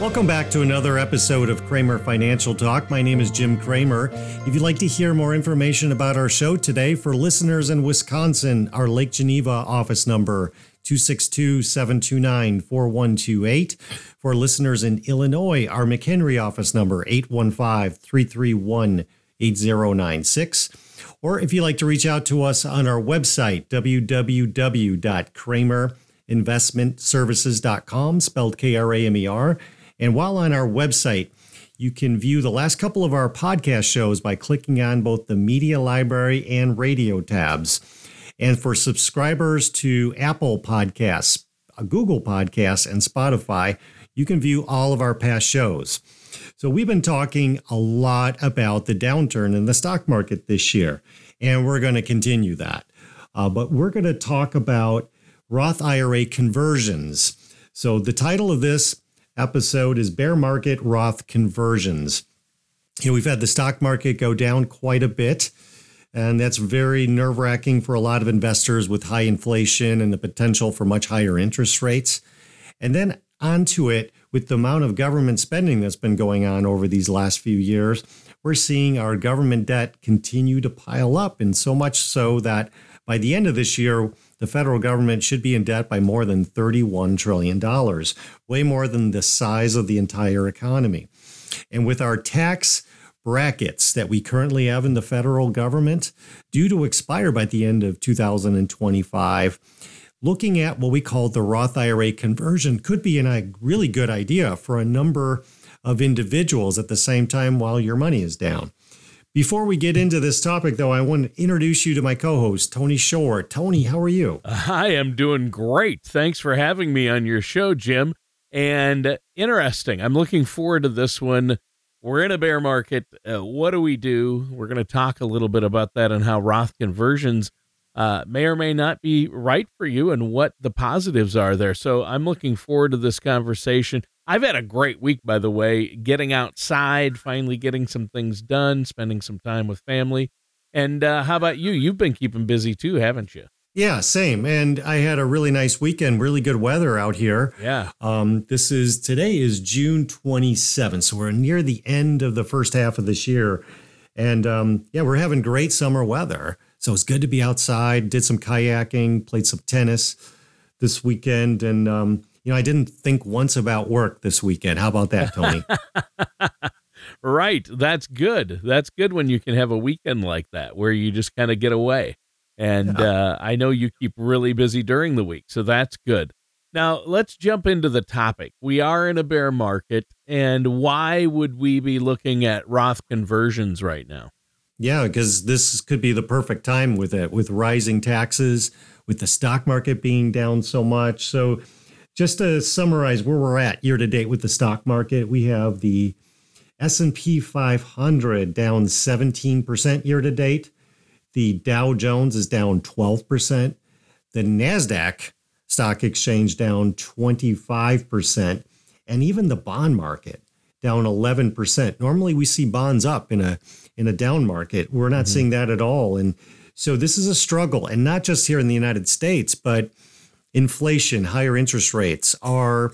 Welcome back to another episode of Kramer Financial Talk. My name is Jim Kramer. If you'd like to hear more information about our show today, for listeners in Wisconsin, our Lake Geneva office number 262 729 4128. For listeners in Illinois, our McHenry office number 815 331 8096. Or if you'd like to reach out to us on our website, www.kramerinvestmentservices.com, spelled K R A M E R. And while on our website, you can view the last couple of our podcast shows by clicking on both the media library and radio tabs. And for subscribers to Apple Podcasts, uh, Google Podcasts, and Spotify, you can view all of our past shows. So, we've been talking a lot about the downturn in the stock market this year, and we're going to continue that. Uh, but we're going to talk about Roth IRA conversions. So, the title of this episode is Bear Market Roth Conversions. You know, we've had the stock market go down quite a bit, and that's very nerve wracking for a lot of investors with high inflation and the potential for much higher interest rates. And then onto it, with the amount of government spending that's been going on over these last few years, we're seeing our government debt continue to pile up, and so much so that by the end of this year, the federal government should be in debt by more than $31 trillion, way more than the size of the entire economy. And with our tax brackets that we currently have in the federal government due to expire by the end of 2025, looking at what we call the Roth IRA conversion could be a really good idea for a number of individuals at the same time while your money is down. Before we get into this topic, though, I want to introduce you to my co host, Tony Shore. Tony, how are you? I am doing great. Thanks for having me on your show, Jim. And interesting. I'm looking forward to this one. We're in a bear market. Uh, what do we do? We're going to talk a little bit about that and how Roth conversions uh, may or may not be right for you and what the positives are there. So I'm looking forward to this conversation. I've had a great week, by the way, getting outside, finally getting some things done, spending some time with family. And uh, how about you? You've been keeping busy too, haven't you? Yeah, same. And I had a really nice weekend, really good weather out here. Yeah. Um, this is today is June 27th. So we're near the end of the first half of this year. And um, yeah, we're having great summer weather. So it's good to be outside, did some kayaking, played some tennis this weekend. And um, you know, I didn't think once about work this weekend. How about that, Tony? right. That's good. That's good when you can have a weekend like that where you just kind of get away. And yeah. uh, I know you keep really busy during the week, so that's good. Now, let's jump into the topic. We are in a bear market, and why would we be looking at Roth conversions right now? Yeah, because this could be the perfect time with it, with rising taxes, with the stock market being down so much. So, just to summarize where we're at year to date with the stock market, we have the S&P 500 down 17% year to date. The Dow Jones is down 12%. The Nasdaq stock exchange down 25%, and even the bond market down 11%. Normally we see bonds up in a in a down market. We're not mm-hmm. seeing that at all. And so this is a struggle and not just here in the United States, but inflation, higher interest rates are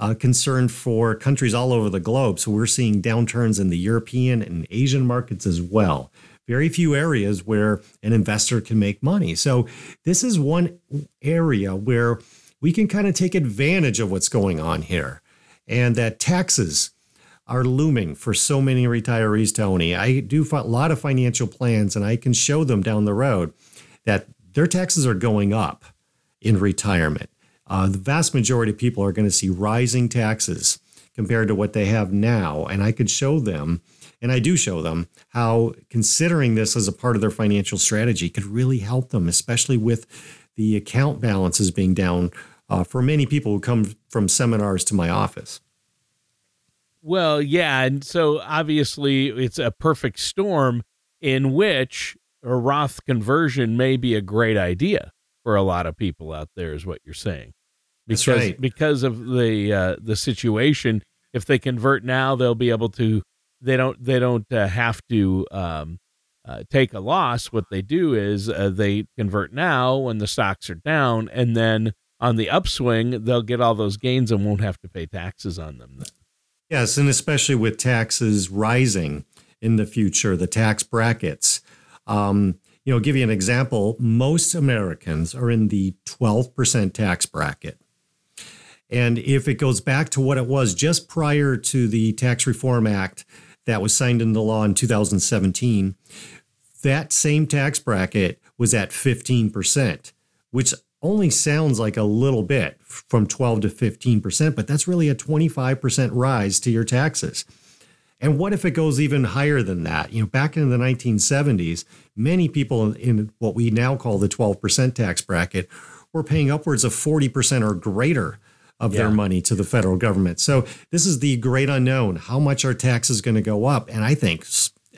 uh, a concern for countries all over the globe. So we're seeing downturns in the European and Asian markets as well. Very few areas where an investor can make money. So this is one area where we can kind of take advantage of what's going on here and that taxes are looming for so many retirees, Tony. I do a lot of financial plans and I can show them down the road that their taxes are going up in retirement. uh, the vast majority of people are going to see rising taxes compared to what they have now. And I could show them, and I do show them, how considering this as a part of their financial strategy could really help them, especially with the account balances being down uh, for many people who come from seminars to my office. Well, yeah. And so obviously it's a perfect storm in which a Roth conversion may be a great idea for a lot of people out there, is what you're saying. Because, right. Because of the uh, the situation, if they convert now, they'll be able to. They don't. They don't uh, have to um, uh, take a loss. What they do is uh, they convert now when the stocks are down, and then on the upswing, they'll get all those gains and won't have to pay taxes on them. Then. Yes, and especially with taxes rising in the future, the tax brackets. Um, you know, give you an example. Most Americans are in the 12% tax bracket. And if it goes back to what it was just prior to the Tax Reform Act that was signed into law in 2017, that same tax bracket was at 15%, which only sounds like a little bit from 12 to 15%, but that's really a 25% rise to your taxes. And what if it goes even higher than that? You know, back in the 1970s, many people in what we now call the 12% tax bracket were paying upwards of 40% or greater of yeah. their money to the federal government. So this is the great unknown. How much are taxes going to go up? And I think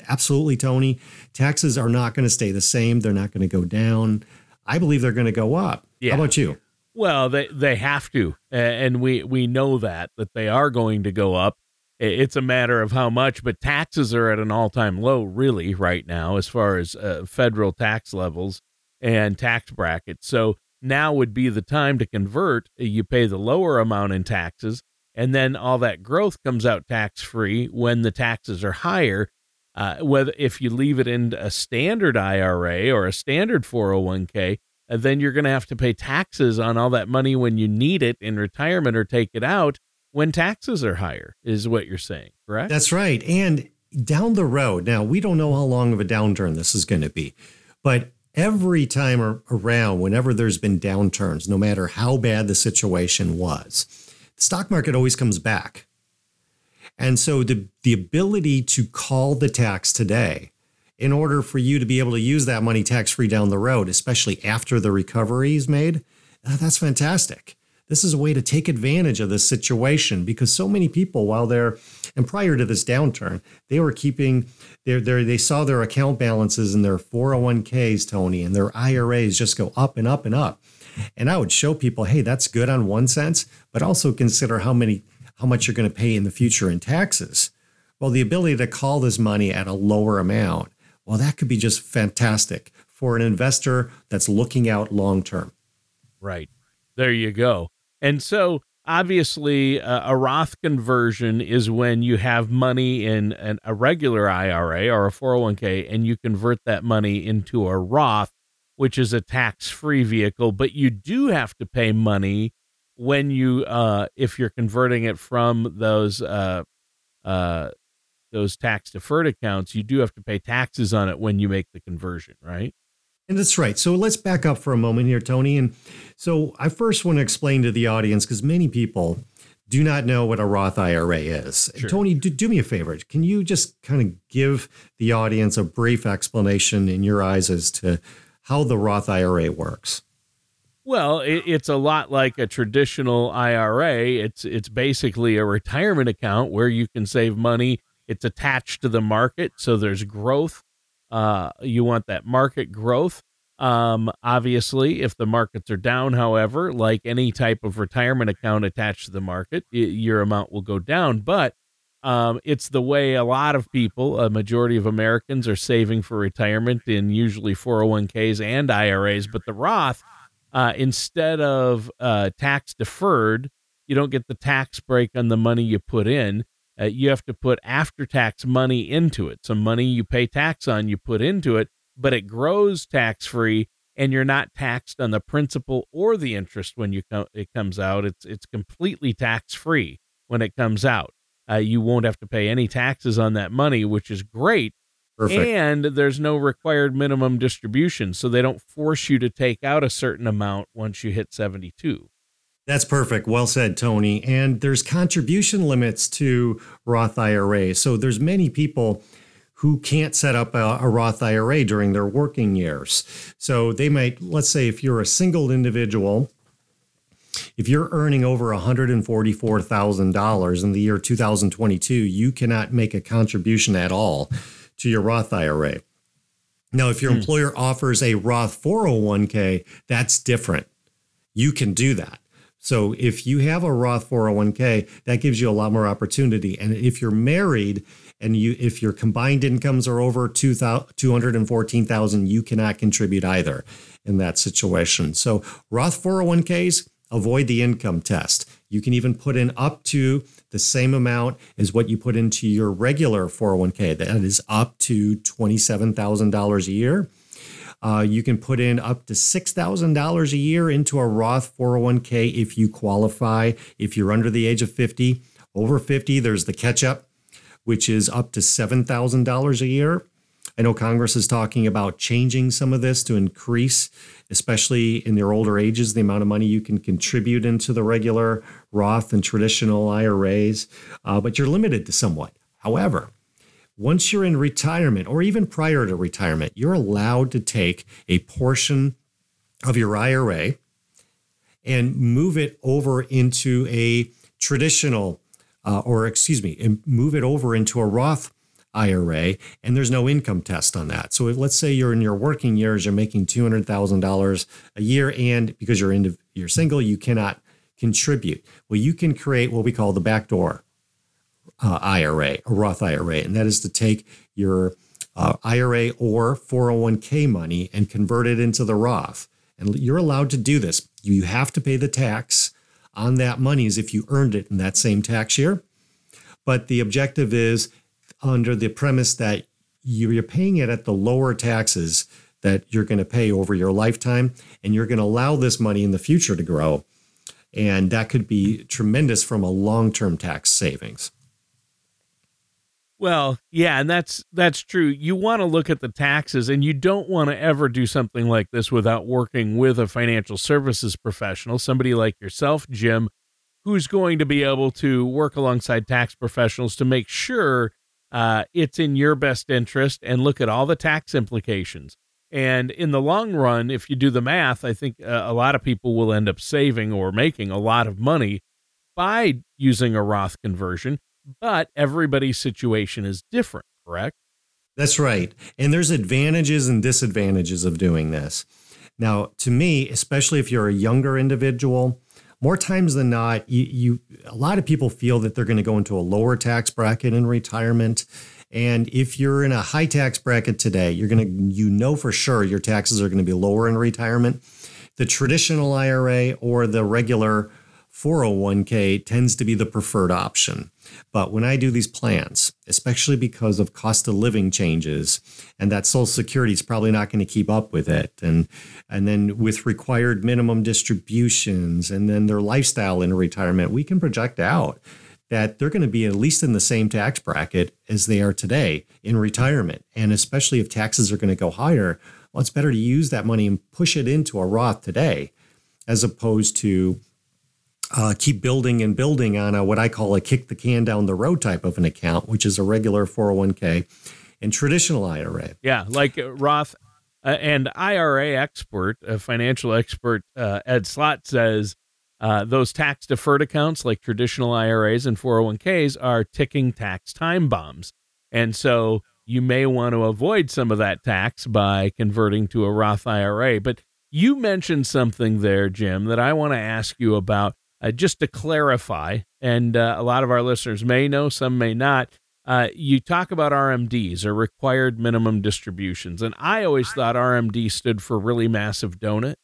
absolutely, Tony, taxes are not going to stay the same. They're not going to go down. I believe they're going to go up. Yeah. How about you? Well, they they have to, and we we know that that they are going to go up. It's a matter of how much, but taxes are at an all time low, really, right now, as far as uh, federal tax levels and tax brackets. So now would be the time to convert. You pay the lower amount in taxes, and then all that growth comes out tax free when the taxes are higher. Uh, whether if you leave it in a standard IRA or a standard 401k, then you're going to have to pay taxes on all that money when you need it in retirement or take it out when taxes are higher, is what you're saying, correct? That's right. And down the road, now we don't know how long of a downturn this is going to be, but every time around, whenever there's been downturns, no matter how bad the situation was, the stock market always comes back. And so the, the ability to call the tax today in order for you to be able to use that money tax free down the road, especially after the recovery is made, uh, that's fantastic. This is a way to take advantage of this situation because so many people, while they're and prior to this downturn, they were keeping their, their they saw their account balances in their 401ks, Tony, and their IRAs just go up and up and up. And I would show people, hey, that's good on one sense, but also consider how many how much you're going to pay in the future in taxes. Well, the ability to call this money at a lower amount well, that could be just fantastic for an investor that's looking out long term. Right. There you go. And so, obviously, uh, a Roth conversion is when you have money in an, a regular IRA or a 401k and you convert that money into a Roth, which is a tax free vehicle, but you do have to pay money when you, uh, if you're converting it from those, uh, uh, those tax deferred accounts, you do have to pay taxes on it when you make the conversion, right? And that's right. So let's back up for a moment here, Tony. And so I first want to explain to the audience because many people do not know what a Roth IRA is. Sure. Tony, do, do, me a favor. Can you just kind of give the audience a brief explanation in your eyes as to how the Roth IRA works? Well, it, it's a lot like a traditional IRA. It's it's basically a retirement account where you can save money it's attached to the market, so there's growth. Uh, you want that market growth. Um, obviously, if the markets are down, however, like any type of retirement account attached to the market, it, your amount will go down. But um, it's the way a lot of people, a majority of Americans, are saving for retirement in usually 401ks and IRAs. But the Roth, uh, instead of uh, tax deferred, you don't get the tax break on the money you put in uh, you have to put after tax money into it. Some money you pay tax on, you put into it, but it grows tax free and you're not taxed on the principal or the interest when you come it comes out. It's it's completely tax free when it comes out. Uh, you won't have to pay any taxes on that money, which is great. Perfect. And there's no required minimum distribution, so they don't force you to take out a certain amount once you hit 72. That's perfect. Well said, Tony. And there's contribution limits to Roth IRA. So there's many people who can't set up a, a, Roth IRA during their working years. So they might, let's say, if you're a single individual, if you're earning over $144,000 in the year 2022, you cannot make a contribution at all to your Roth IRA. Now, if your hmm. employer offers a Roth 401k, that's different. You can do that. So if you have a Roth 401k, that gives you a lot more opportunity. And if you're married and you if your combined incomes are over 214,000, you cannot contribute either in that situation. So Roth 401ks avoid the income test. You can even put in up to the same amount as what you put into your regular 401k. That is up to $27,000 a year. Uh, you can put in up to $6,000 a year into a Roth 401k if you qualify, if you're under the age of 50. Over 50, there's the catch up, which is up to $7,000 a year. I know Congress is talking about changing some of this to increase, especially in their older ages, the amount of money you can contribute into the regular Roth and traditional IRAs, uh, but you're limited to somewhat. However, once you're in retirement or even prior to retirement, you're allowed to take a portion of your IRA and move it over into a traditional, uh, or excuse me, and move it over into a Roth IRA, and there's no income test on that. So if, let's say you're in your working years, you're making two hundred thousand dollars a year, and because you're into, you're single, you cannot contribute. Well, you can create what we call the backdoor uh, IRA, a Roth IRA, and that is to take your uh, IRA or 401k money and convert it into the Roth. And you're allowed to do this. You have to pay the tax on that money as if you earned it in that same tax year. But the objective is under the premise that you're paying it at the lower taxes that you're going to pay over your lifetime, and you're going to allow this money in the future to grow. And that could be tremendous from a long term tax savings. Well, yeah, and that's that's true. You want to look at the taxes and you don't want to ever do something like this without working with a financial services professional, somebody like yourself, Jim, who's going to be able to work alongside tax professionals to make sure uh, it's in your best interest and look at all the tax implications. And in the long run, if you do the math, I think uh, a lot of people will end up saving or making a lot of money by using a Roth conversion but everybody's situation is different, correct? That's right. And there's advantages and disadvantages of doing this. Now, to me, especially if you're a younger individual, more times than not, you, you a lot of people feel that they're going to go into a lower tax bracket in retirement. And if you're in a high tax bracket today, you're going to you know for sure your taxes are going to be lower in retirement. The traditional IRA or the regular 401k tends to be the preferred option. But when I do these plans, especially because of cost of living changes and that social security is probably not going to keep up with it and and then with required minimum distributions and then their lifestyle in retirement, we can project out that they're going to be at least in the same tax bracket as they are today in retirement. And especially if taxes are going to go higher, well, it's better to use that money and push it into a Roth today as opposed to uh, keep building and building on a, what I call a kick the can down the road type of an account, which is a regular 401k and traditional IRA. Yeah, like uh, Roth uh, and IRA expert, a financial expert, uh, Ed Slott says uh, those tax deferred accounts like traditional IRAs and 401ks are ticking tax time bombs. And so you may want to avoid some of that tax by converting to a Roth IRA. But you mentioned something there, Jim, that I want to ask you about uh, just to clarify, and uh, a lot of our listeners may know, some may not. Uh, you talk about RMDs or required minimum distributions, and I always thought RMD stood for really massive donut,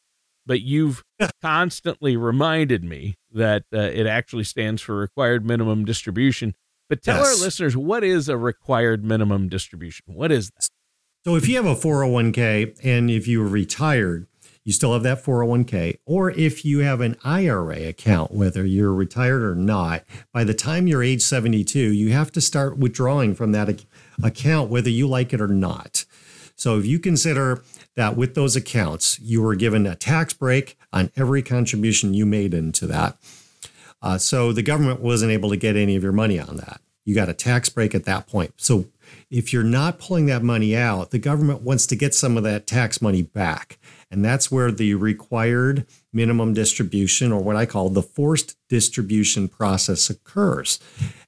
but you've constantly reminded me that uh, it actually stands for required minimum distribution. But tell yes. our listeners what is a required minimum distribution? What is that? So if you have a 401k and if you are retired, you still have that 401k. Or if you have an IRA account, whether you're retired or not, by the time you're age 72, you have to start withdrawing from that account, whether you like it or not. So if you consider that with those accounts, you were given a tax break on every contribution you made into that. Uh, so the government wasn't able to get any of your money on that. You got a tax break at that point. So if you're not pulling that money out, the government wants to get some of that tax money back. And that's where the required minimum distribution, or what I call the forced distribution process, occurs.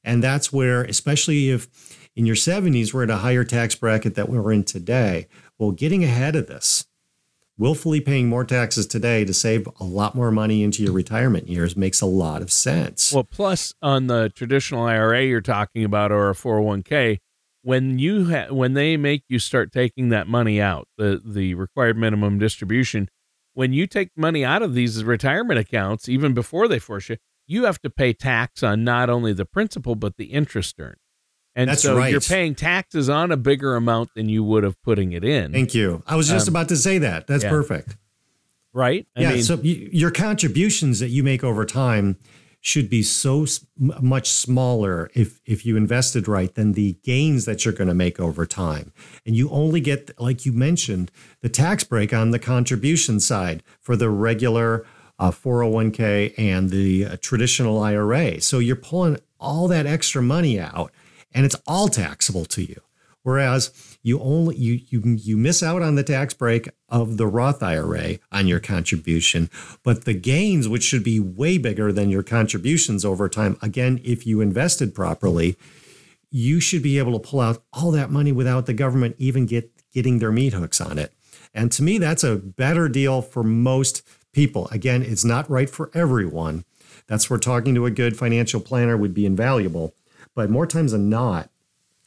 And that's where, especially if in your 70s we're at a higher tax bracket that we're in today, well, getting ahead of this, willfully paying more taxes today to save a lot more money into your retirement years makes a lot of sense. Well, plus on the traditional IRA you're talking about or a 401k, when you ha- when they make you start taking that money out, the the required minimum distribution, when you take money out of these retirement accounts, even before they force you, you have to pay tax on not only the principal but the interest earned. And That's so right. you're paying taxes on a bigger amount than you would have putting it in. Thank you. I was just Um, about to say that. That's yeah. perfect. right? I yeah. mean, so your contributions that you make over time should be so much smaller if if you invested right than the gains that you're going to make over time. And you only get, like you mentioned, the tax break on the contribution side for the regular uh, 401k and the uh, traditional IRA. So you're pulling all that extra money out, and it's all taxable to you. Whereas you only you you you miss out on the tax break of the Roth IRA on your contribution, but the gains, which should be way bigger than your contributions over time, again, if you invested properly, you should be able to pull out all that money without the government even get getting their meat hooks on it. And to me, that's a better deal for most people. Again, it's not right for everyone. That's where talking to a good financial planner would be invaluable. But more times than not,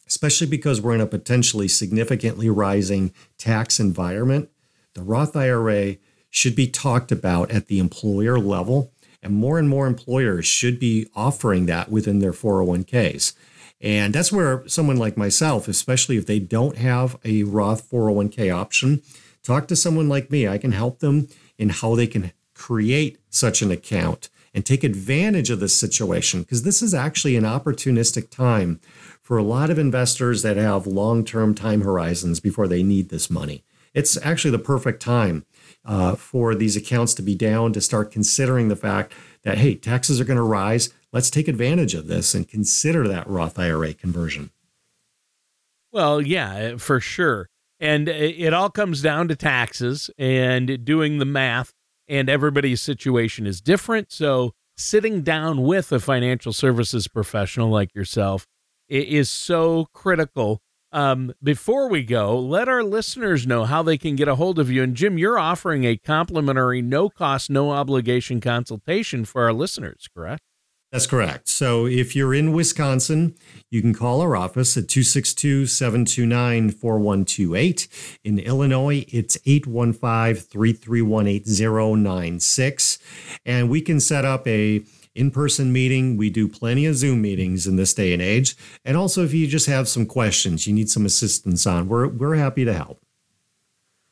especially because we're in a potentially significantly rising tax environment, the Roth IRA should be talked about at the employer level. And more and more employers should be offering that within their 401ks. And that's where someone like myself, especially if they don't have a Roth 401k option, talk to someone like me. I can help them in how they can create such an account and take advantage of this situation because this is actually an opportunistic time for a lot of investors that have long term time horizons before they need this money. It's actually the perfect time uh, for these accounts to be down to start considering the fact that, hey, taxes are going to rise. Let's take advantage of this and consider that Roth IRA conversion. Well, yeah, for sure. And it all comes down to taxes and doing the math, and everybody's situation is different. So, sitting down with a financial services professional like yourself is so critical. Um, before we go, let our listeners know how they can get a hold of you. And Jim, you're offering a complimentary, no cost, no obligation consultation for our listeners, correct? That's correct. So if you're in Wisconsin, you can call our office at 262 729 4128. In Illinois, it's 815 331 8096. And we can set up a in-person meeting. We do plenty of Zoom meetings in this day and age. And also if you just have some questions, you need some assistance on, we're we're happy to help.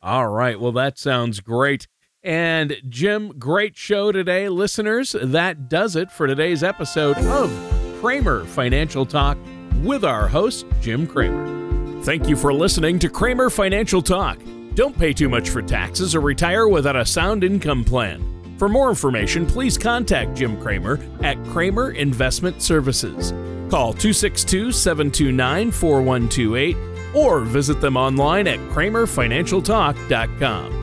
All right. Well, that sounds great. And Jim, great show today, listeners. That does it for today's episode of Kramer Financial Talk with our host, Jim Kramer. Thank you for listening to Kramer Financial Talk. Don't pay too much for taxes or retire without a sound income plan. For more information, please contact Jim Kramer at Kramer Investment Services. Call 262 729 4128 or visit them online at kramerfinancialtalk.com.